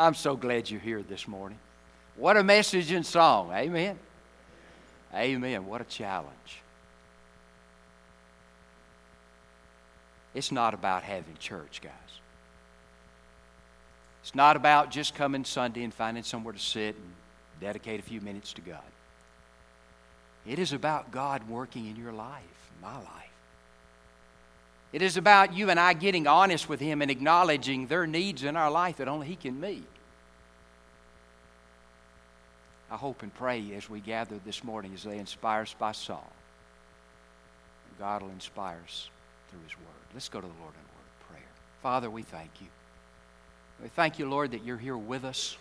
I'm so glad you're here this morning. What a message and song. Amen. Amen. What a challenge. It's not about having church, guys. It's not about just coming Sunday and finding somewhere to sit and dedicate a few minutes to God. It is about God working in your life, my life. It is about you and I getting honest with Him and acknowledging their needs in our life that only He can meet. I hope and pray as we gather this morning as they inspire us by song. God will inspire us through His Word. Let's go to the Lord in a word of prayer. Father, we thank you. We thank you, Lord, that you're here with us.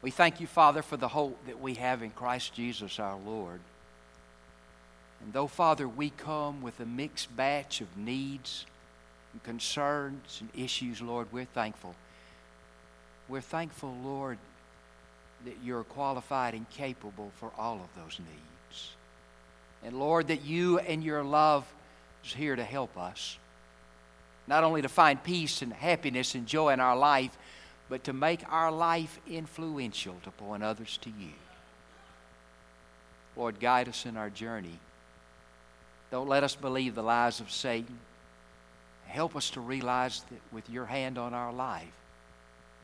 We thank you, Father, for the hope that we have in Christ Jesus our Lord. And though, Father, we come with a mixed batch of needs and concerns and issues, Lord, we're thankful. We're thankful, Lord, that you're qualified and capable for all of those needs. And Lord, that you and your love is here to help us. Not only to find peace and happiness and joy in our life, but to make our life influential to point others to you. Lord, guide us in our journey. Don't let us believe the lies of Satan. Help us to realize that with your hand on our life,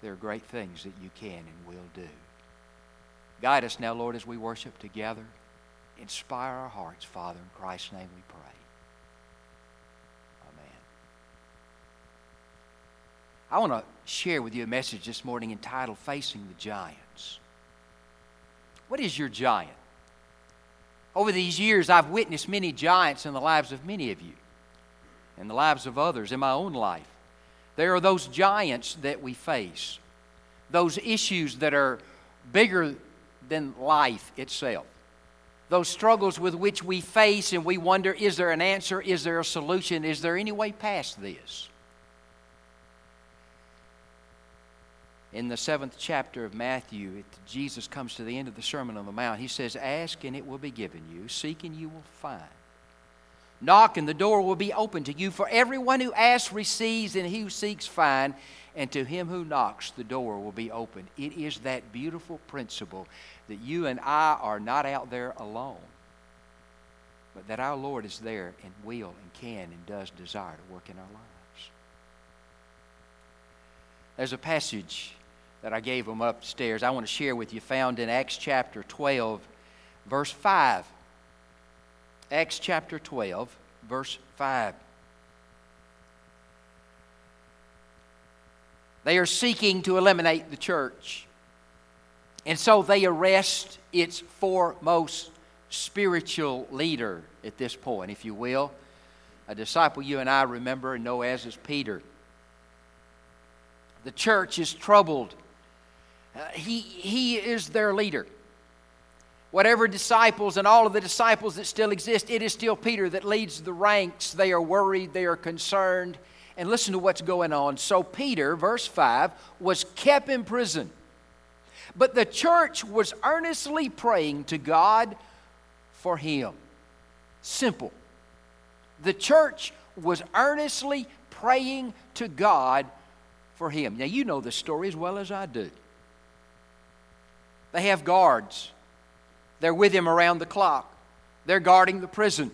there are great things that you can and will do. Guide us now, Lord, as we worship together. Inspire our hearts, Father. In Christ's name we pray. Amen. I want to share with you a message this morning entitled Facing the Giants. What is your giant? Over these years, I've witnessed many giants in the lives of many of you, in the lives of others, in my own life. There are those giants that we face, those issues that are bigger than life itself, those struggles with which we face and we wonder is there an answer? Is there a solution? Is there any way past this? In the seventh chapter of Matthew, Jesus comes to the end of the Sermon on the Mount. He says, Ask and it will be given you, seek and you will find. Knock and the door will be open to you. For everyone who asks receives, and he who seeks finds, and to him who knocks the door will be open. It is that beautiful principle that you and I are not out there alone, but that our Lord is there and will and can and does desire to work in our lives. There's a passage that I gave them upstairs, I want to share with you, found in Acts chapter 12, verse 5. Acts chapter 12, verse 5. They are seeking to eliminate the church. And so they arrest its foremost spiritual leader at this point, if you will. A disciple you and I remember and know as is Peter. The church is troubled uh, he, he is their leader. Whatever disciples and all of the disciples that still exist, it is still Peter that leads the ranks. They are worried, they are concerned. And listen to what's going on. So, Peter, verse 5, was kept in prison. But the church was earnestly praying to God for him. Simple. The church was earnestly praying to God for him. Now, you know the story as well as I do. They have guards. They're with him around the clock. They're guarding the prison.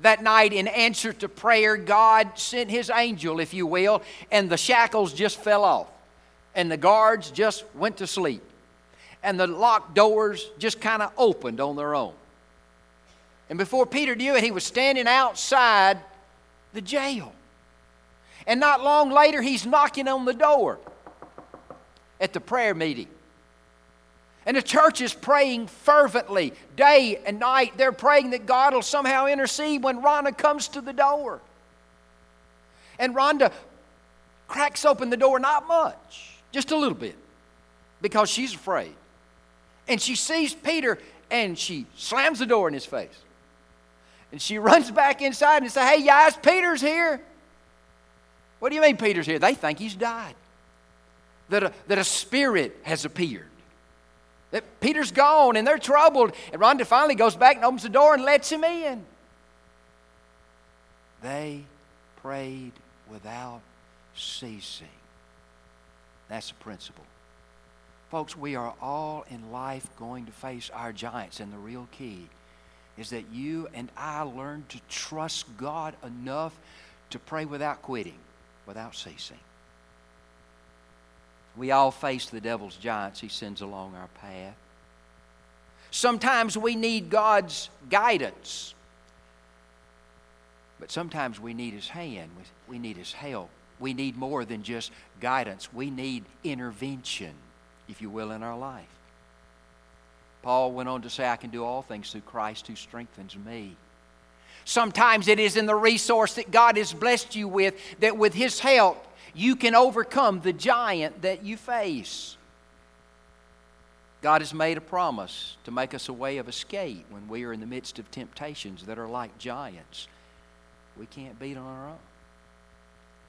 That night, in answer to prayer, God sent his angel, if you will, and the shackles just fell off. And the guards just went to sleep. And the locked doors just kind of opened on their own. And before Peter knew it, he was standing outside the jail. And not long later, he's knocking on the door at the prayer meeting. And the church is praying fervently day and night. They're praying that God will somehow intercede when Rhoda comes to the door. And Rhoda cracks open the door, not much, just a little bit, because she's afraid. And she sees Peter and she slams the door in his face. And she runs back inside and says, Hey guys, Peter's here. What do you mean Peter's here? They think he's died. That a, that a spirit has appeared. That Peter's gone and they're troubled. And Rhoda finally goes back and opens the door and lets him in. They prayed without ceasing. That's the principle. Folks, we are all in life going to face our giants, and the real key is that you and I learn to trust God enough to pray without quitting, without ceasing. We all face the devil's giants he sends along our path. Sometimes we need God's guidance, but sometimes we need His hand, we need His help. We need more than just guidance, we need intervention, if you will, in our life. Paul went on to say, I can do all things through Christ who strengthens me. Sometimes it is in the resource that God has blessed you with that with His help you can overcome the giant that you face. God has made a promise to make us a way of escape when we are in the midst of temptations that are like giants. We can't beat on our own.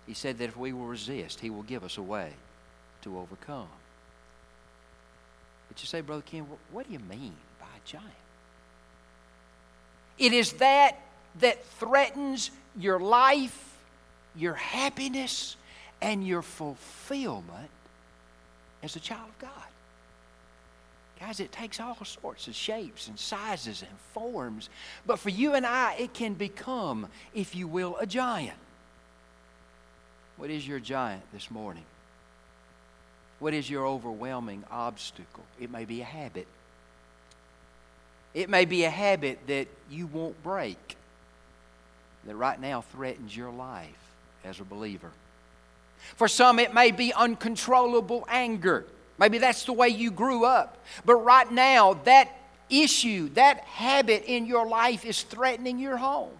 He said that if we will resist, He will give us a way to overcome. But you say, Brother Ken, what do you mean by a giant? It is that that threatens your life, your happiness, and your fulfillment as a child of God. Guys, it takes all sorts of shapes and sizes and forms. But for you and I, it can become, if you will, a giant. What is your giant this morning? What is your overwhelming obstacle? It may be a habit. It may be a habit that you won't break, that right now threatens your life as a believer. For some, it may be uncontrollable anger. Maybe that's the way you grew up. But right now, that issue, that habit in your life is threatening your home.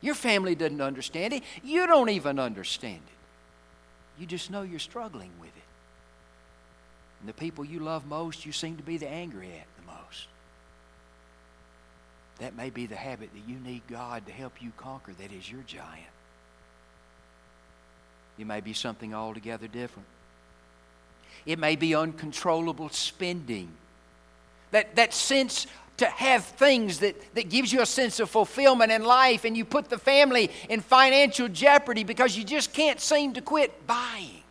Your family doesn't understand it. You don't even understand it. You just know you're struggling with it. And the people you love most, you seem to be the angry at the most. That may be the habit that you need God to help you conquer that is your giant. It may be something altogether different. It may be uncontrollable spending. That, that sense to have things that, that gives you a sense of fulfillment in life, and you put the family in financial jeopardy because you just can't seem to quit buying.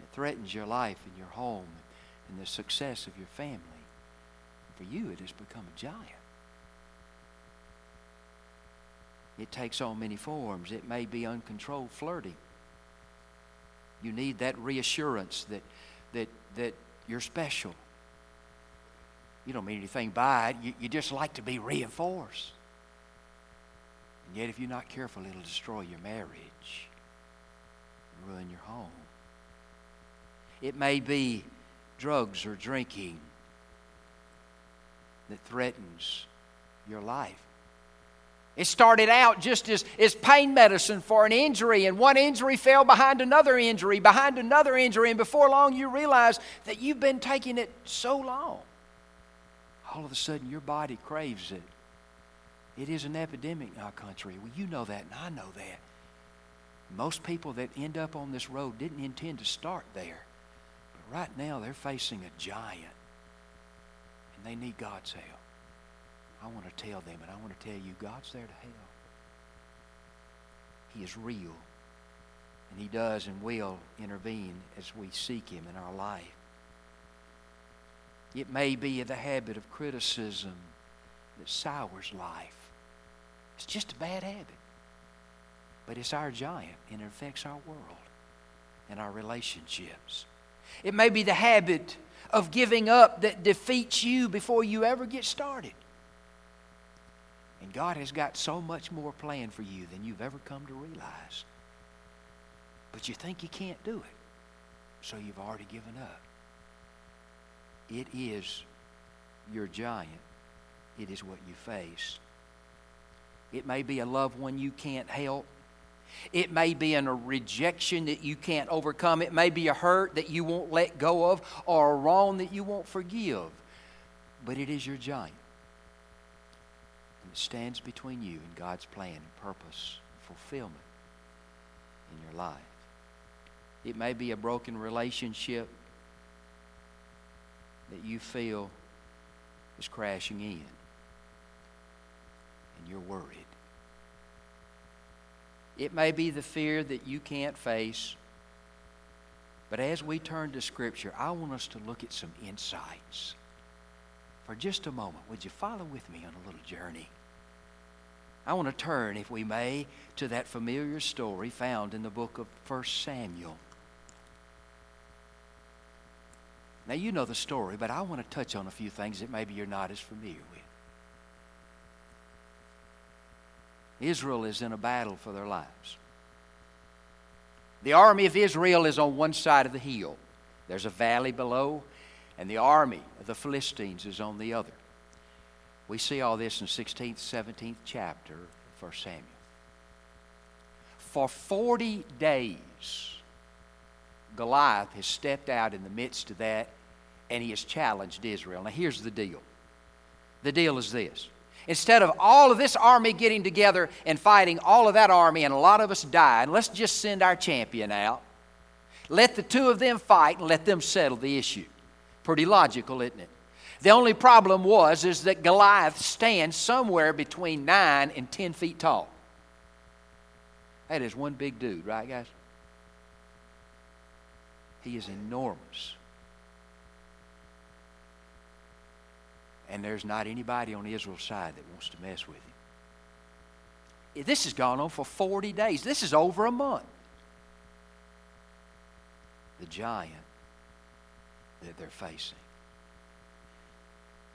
It threatens your life and your home and the success of your family. For you, it has become a giant. It takes on many forms. It may be uncontrolled flirting. You need that reassurance that, that, that you're special. You don't mean anything by it. You, you just like to be reinforced. And yet, if you're not careful, it'll destroy your marriage, ruin your home. It may be drugs or drinking that threatens your life. It started out just as, as pain medicine for an injury, and one injury fell behind another injury, behind another injury, and before long you realize that you've been taking it so long. All of a sudden your body craves it. It is an epidemic in our country. Well, you know that, and I know that. Most people that end up on this road didn't intend to start there. But right now they're facing a giant, and they need God's help. I want to tell them, and I want to tell you, God's there to help. He is real. And He does and will intervene as we seek Him in our life. It may be the habit of criticism that sours life. It's just a bad habit. But it's our giant, and it affects our world and our relationships. It may be the habit of giving up that defeats you before you ever get started. And God has got so much more planned for you than you've ever come to realize. But you think you can't do it, so you've already given up. It is your giant, it is what you face. It may be a loved one you can't help. It may be in a rejection that you can't overcome. It may be a hurt that you won't let go of or a wrong that you won't forgive. But it is your giant and it stands between you and God's plan and purpose and fulfillment in your life. It may be a broken relationship that you feel is crashing in, and you're worried. It may be the fear that you can't face But as we turn to Scripture, I want us to look at some insights. For just a moment, would you follow with me on a little journey? I want to turn, if we may, to that familiar story found in the book of 1 Samuel. Now, you know the story, but I want to touch on a few things that maybe you're not as familiar with. Israel is in a battle for their lives. The army of Israel is on one side of the hill. There's a valley below, and the army of the Philistines is on the other. We see all this in 16th, 17th chapter of 1 Samuel. For 40 days, Goliath has stepped out in the midst of that and he has challenged Israel. Now, here's the deal the deal is this. Instead of all of this army getting together and fighting all of that army and a lot of us dying, let's just send our champion out. Let the two of them fight and let them settle the issue. Pretty logical, isn't it? The only problem was is that Goliath stands somewhere between 9 and 10 feet tall. That is one big dude, right, guys? He is enormous. And there's not anybody on Israel's side that wants to mess with him. This has gone on for 40 days. This is over a month. The giant that they're facing.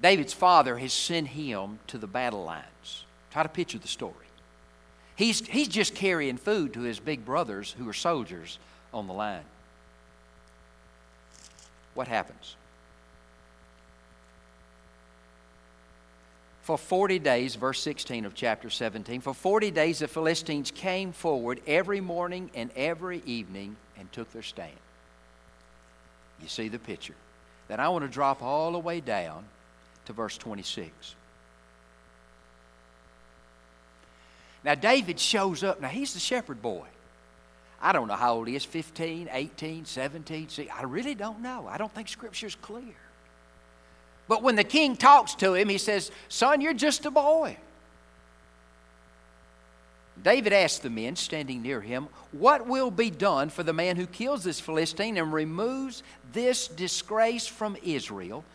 David's father has sent him to the battle lines. Try to picture the story. He's, he's just carrying food to his big brothers who are soldiers on the line. What happens? For 40 days, verse 16 of chapter 17, for 40 days the Philistines came forward every morning and every evening and took their stand. You see the picture. Then I want to drop all the way down to verse 26. Now, David shows up. Now, he's the shepherd boy. I don't know how old he is 15, 18, 17. See, I really don't know. I don't think Scripture's clear. But when the king talks to him, he says, Son, you're just a boy. David asked the men standing near him, What will be done for the man who kills this Philistine and removes this disgrace from Israel?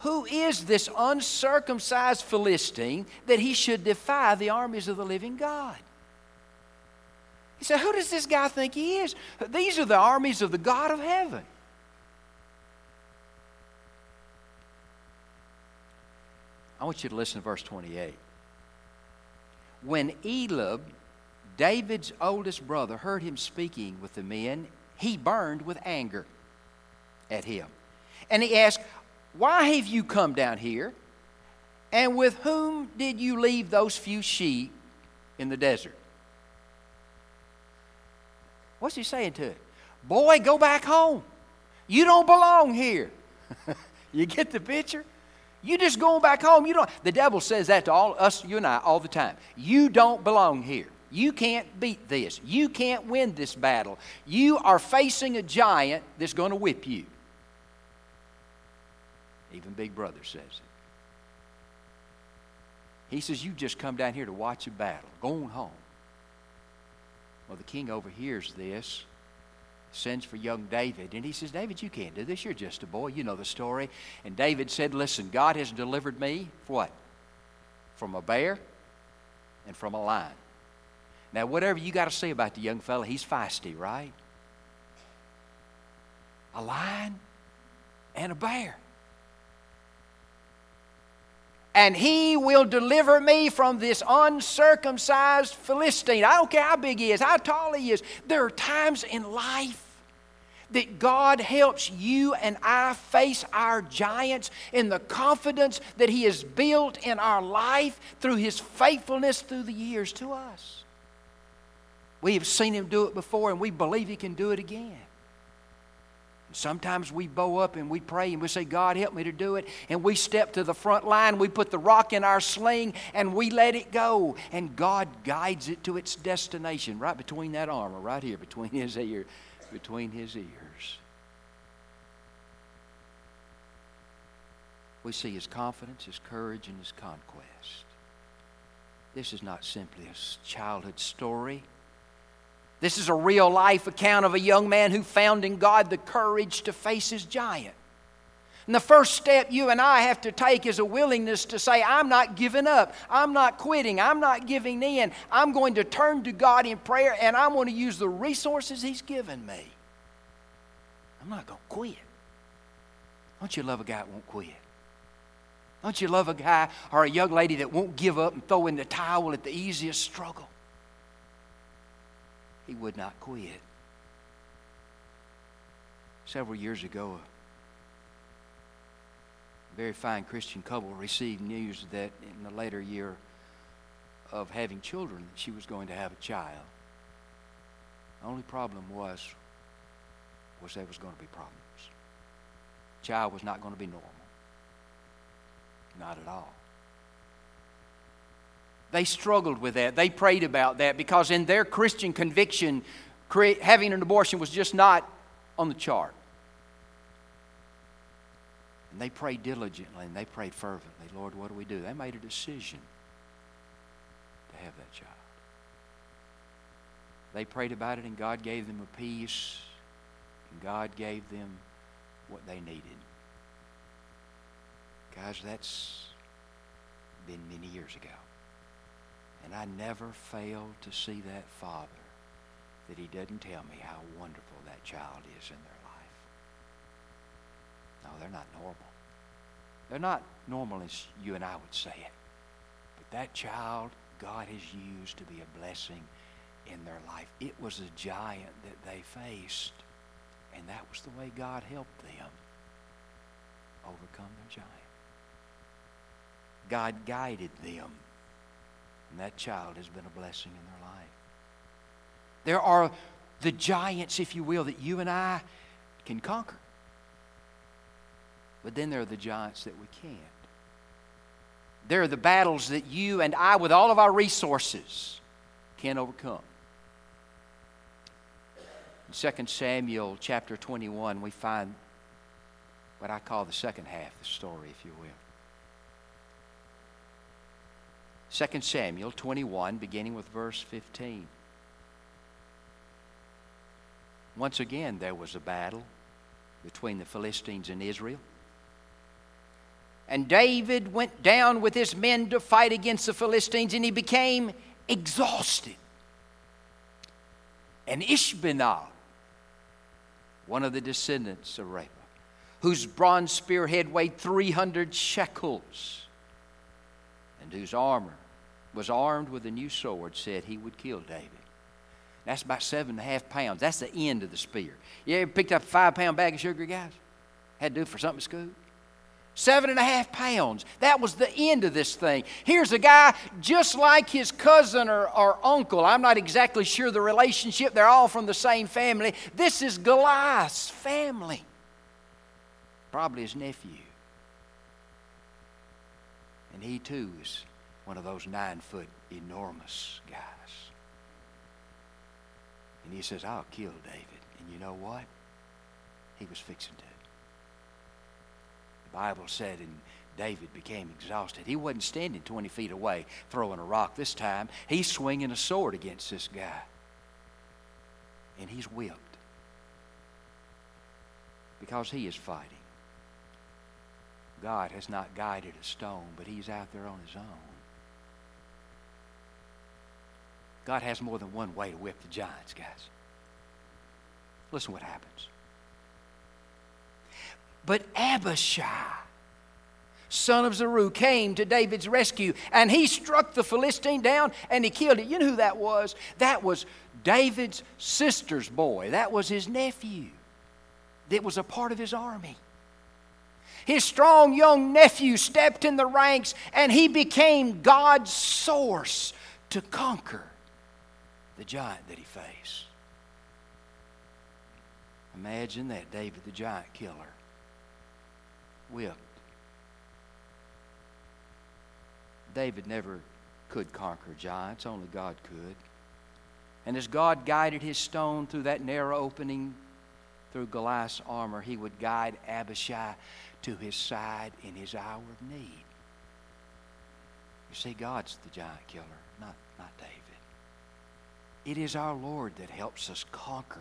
Who is this uncircumcised Philistine that he should defy the armies of the living God? He said, Who does this guy think he is? These are the armies of the God of heaven. I want you to listen to verse 28. When Eliab, David's oldest brother, heard him speaking with the men, he burned with anger at him. And he asked, Why have you come down here? And with whom did you leave those few sheep in the desert? What's he saying to it? Boy, go back home. You don't belong here. you get the picture? You just going back home. You don't. The devil says that to all us, you and I, all the time. You don't belong here. You can't beat this. You can't win this battle. You are facing a giant that's going to whip you. Even Big Brother says it. He says, You just come down here to watch a battle. Going home. Well, the king overhears this sends for young David. And he says, David, you can't do this. You're just a boy. You know the story. And David said, Listen, God has delivered me from what? From a bear and from a lion. Now, whatever you got to say about the young fella, he's feisty, right? A lion and a bear. And he will deliver me from this uncircumcised Philistine. I don't care how big he is, how tall he is. There are times in life that God helps you and I face our giants in the confidence that He has built in our life through His faithfulness through the years to us. We have seen Him do it before and we believe He can do it again. Sometimes we bow up and we pray and we say, God, help me to do it. And we step to the front line, we put the rock in our sling, and we let it go. And God guides it to its destination, right between that armor, right here, between his ear between his ears. We see his confidence, his courage, and his conquest. This is not simply a childhood story. This is a real life account of a young man who found in God the courage to face his giant. And the first step you and I have to take is a willingness to say, I'm not giving up. I'm not quitting. I'm not giving in. I'm going to turn to God in prayer and I'm going to use the resources He's given me. I'm not going to quit. Don't you love a guy that won't quit? Don't you love a guy or a young lady that won't give up and throw in the towel at the easiest struggle? He would not quit. Several years ago, a very fine Christian couple received news that in the later year of having children, she was going to have a child. The only problem was, was there was going to be problems. Child was not going to be normal. Not at all. They struggled with that. They prayed about that because, in their Christian conviction, having an abortion was just not on the chart. And they prayed diligently and they prayed fervently Lord, what do we do? They made a decision to have that child. They prayed about it and God gave them a peace, and God gave them what they needed. Guys, that's been many years ago. And I never failed to see that father that he doesn't tell me how wonderful that child is in their life. No, they're not normal. They're not normal as you and I would say it. But that child God has used to be a blessing in their life. It was a giant that they faced. And that was the way God helped them overcome their giant. God guided them. And that child has been a blessing in their life. There are the giants, if you will, that you and I can conquer. But then there are the giants that we can't. There are the battles that you and I, with all of our resources, can't overcome. In 2 Samuel chapter 21, we find what I call the second half of the story, if you will. 2 Samuel 21, beginning with verse 15. Once again, there was a battle between the Philistines and Israel. And David went down with his men to fight against the Philistines, and he became exhausted. And Ishbosheth, one of the descendants of Rapha, whose bronze spearhead weighed 300 shekels, and whose armor was armed with a new sword, said he would kill David. That's about seven and a half pounds. That's the end of the spear. You ever picked up a five pound bag of sugar, guys? Had to do for something at school? Seven and a half pounds. That was the end of this thing. Here's a guy just like his cousin or, or uncle. I'm not exactly sure the relationship. They're all from the same family. This is Goliath's family. Probably his nephew. And he too is one of those nine foot enormous guys. And he says, I'll kill David. And you know what? He was fixing to. The Bible said, and David became exhausted. He wasn't standing 20 feet away throwing a rock this time. He's swinging a sword against this guy. And he's whipped because he is fighting. God has not guided a stone, but he's out there on his own. God has more than one way to whip the giants, guys. Listen what happens. But Abishai, son of Zeruiah, came to David's rescue, and he struck the Philistine down and he killed it. You know who that was? That was David's sister's boy. That was his nephew. That was a part of his army. His strong young nephew stepped in the ranks and he became God's source to conquer the giant that he faced. Imagine that David, the giant killer, whipped. David never could conquer giants, only God could. And as God guided his stone through that narrow opening through Goliath's armor, he would guide Abishai to his side in his hour of need. You see, God's the giant killer, not, not David. It is our Lord that helps us conquer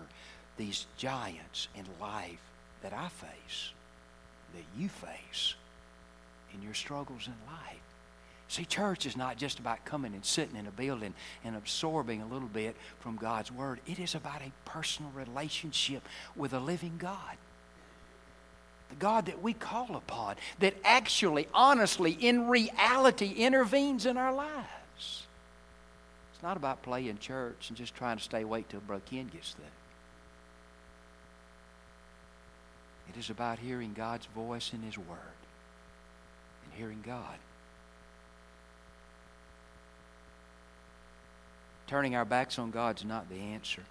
these giants in life that I face, that you face in your struggles in life. See, church is not just about coming and sitting in a building and absorbing a little bit from God's Word. It is about a personal relationship with a living God. The God that we call upon, that actually, honestly, in reality, intervenes in our lives. It's not about playing church and just trying to stay awake till Brother Ken gets there. It is about hearing God's voice in His Word and hearing God. Turning our backs on God is not the answer.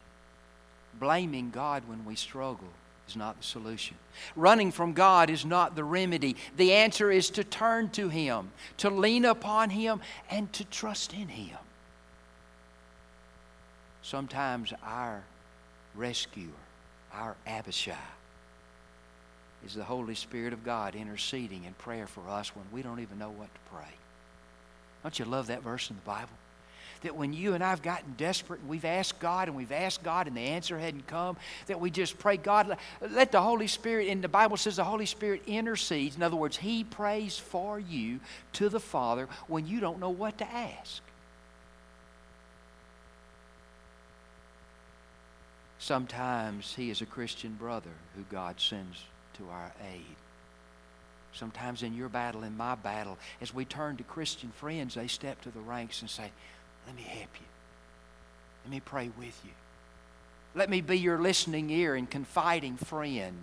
Blaming God when we struggle is not the solution. Running from God is not the remedy. The answer is to turn to Him, to lean upon Him, and to trust in Him. Sometimes our rescuer, our Abishai, is the Holy Spirit of God interceding in prayer for us when we don't even know what to pray. Don't you love that verse in the Bible? that when you and I've gotten desperate and we've asked God and we've asked God and the answer hadn't come, that we just pray, God, let the Holy Spirit, and the Bible says the Holy Spirit intercedes. In other words, He prays for you to the Father when you don't know what to ask. Sometimes He is a Christian brother who God sends to our aid sometimes in your battle, in my battle, as we turn to Christian friends, they step to the ranks and say, let me help you. Let me pray with you. Let me be your listening ear and confiding friend.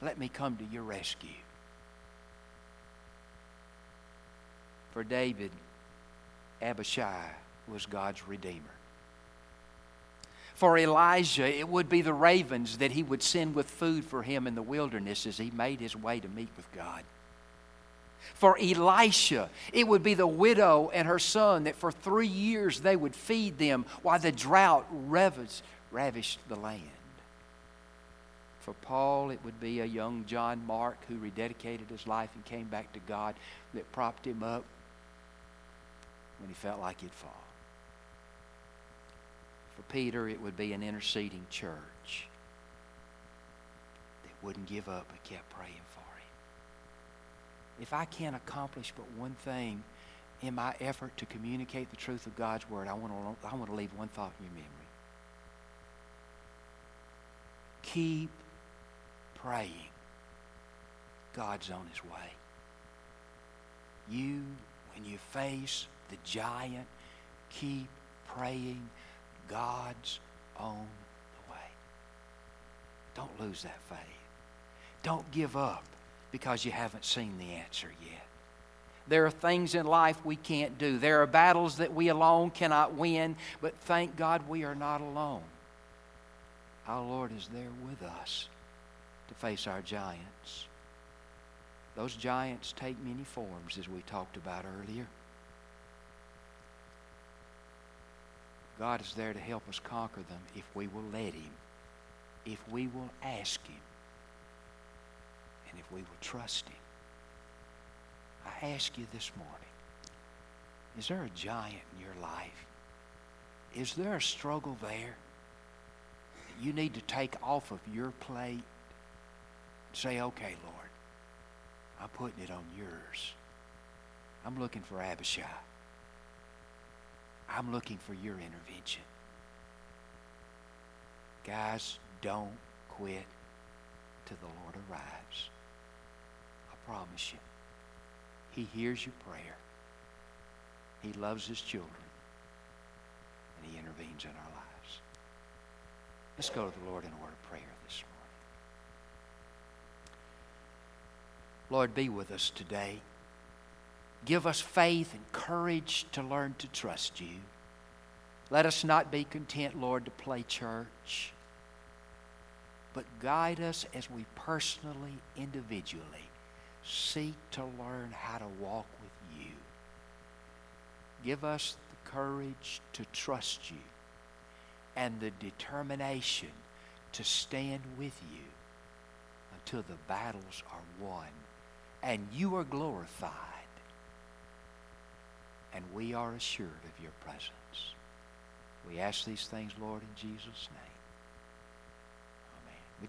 Let me come to your rescue. For David, Abishai was God's redeemer. For Elijah, it would be the ravens that he would send with food for him in the wilderness as he made his way to meet with God. For Elisha, it would be the widow and her son that for three years they would feed them while the drought ravished the land. For Paul, it would be a young John Mark who rededicated his life and came back to God that propped him up when he felt like he'd fall. For Peter, it would be an interceding church that wouldn't give up but kept praying for him. if I can't accomplish but one thing in my effort to communicate the truth of God's Word, I want to, I want to leave one thought in your memory. Keep praying. God's on His way. You, when you face the giant, keep praying. God's own way. Don't lose that faith. Don't give up because you haven't seen the answer yet. There are things in life we can't do. There are battles that we alone cannot win, but thank God we are not alone. Our Lord is there with us to face our giants. Those giants take many forms, as we talked about earlier. God is there to help us conquer them if we will let Him, if we will ask Him and if we will trust Him. I ask you this morning is there a giant in your life? Is there a struggle there that you need to take off of your plate and say, okay, Lord, I'm putting it on yours. I'm looking for Abishai. I'm looking for your intervention. Guys, don't quit till the Lord arrives I promise you, He hears your prayer. He loves His children. And He intervenes in our lives. Let's go to the Lord in a word of prayer this morning. Lord, be with us today. Give us faith and courage to learn to trust you. Let us not be content, Lord, to play church, but guide us as we personally, individually seek to learn how to walk with you. Give us the courage to trust you and the determination to stand with you until the battles are won and you are glorified and we are assured of your presence. We ask these things, Lord, in Jesus' name.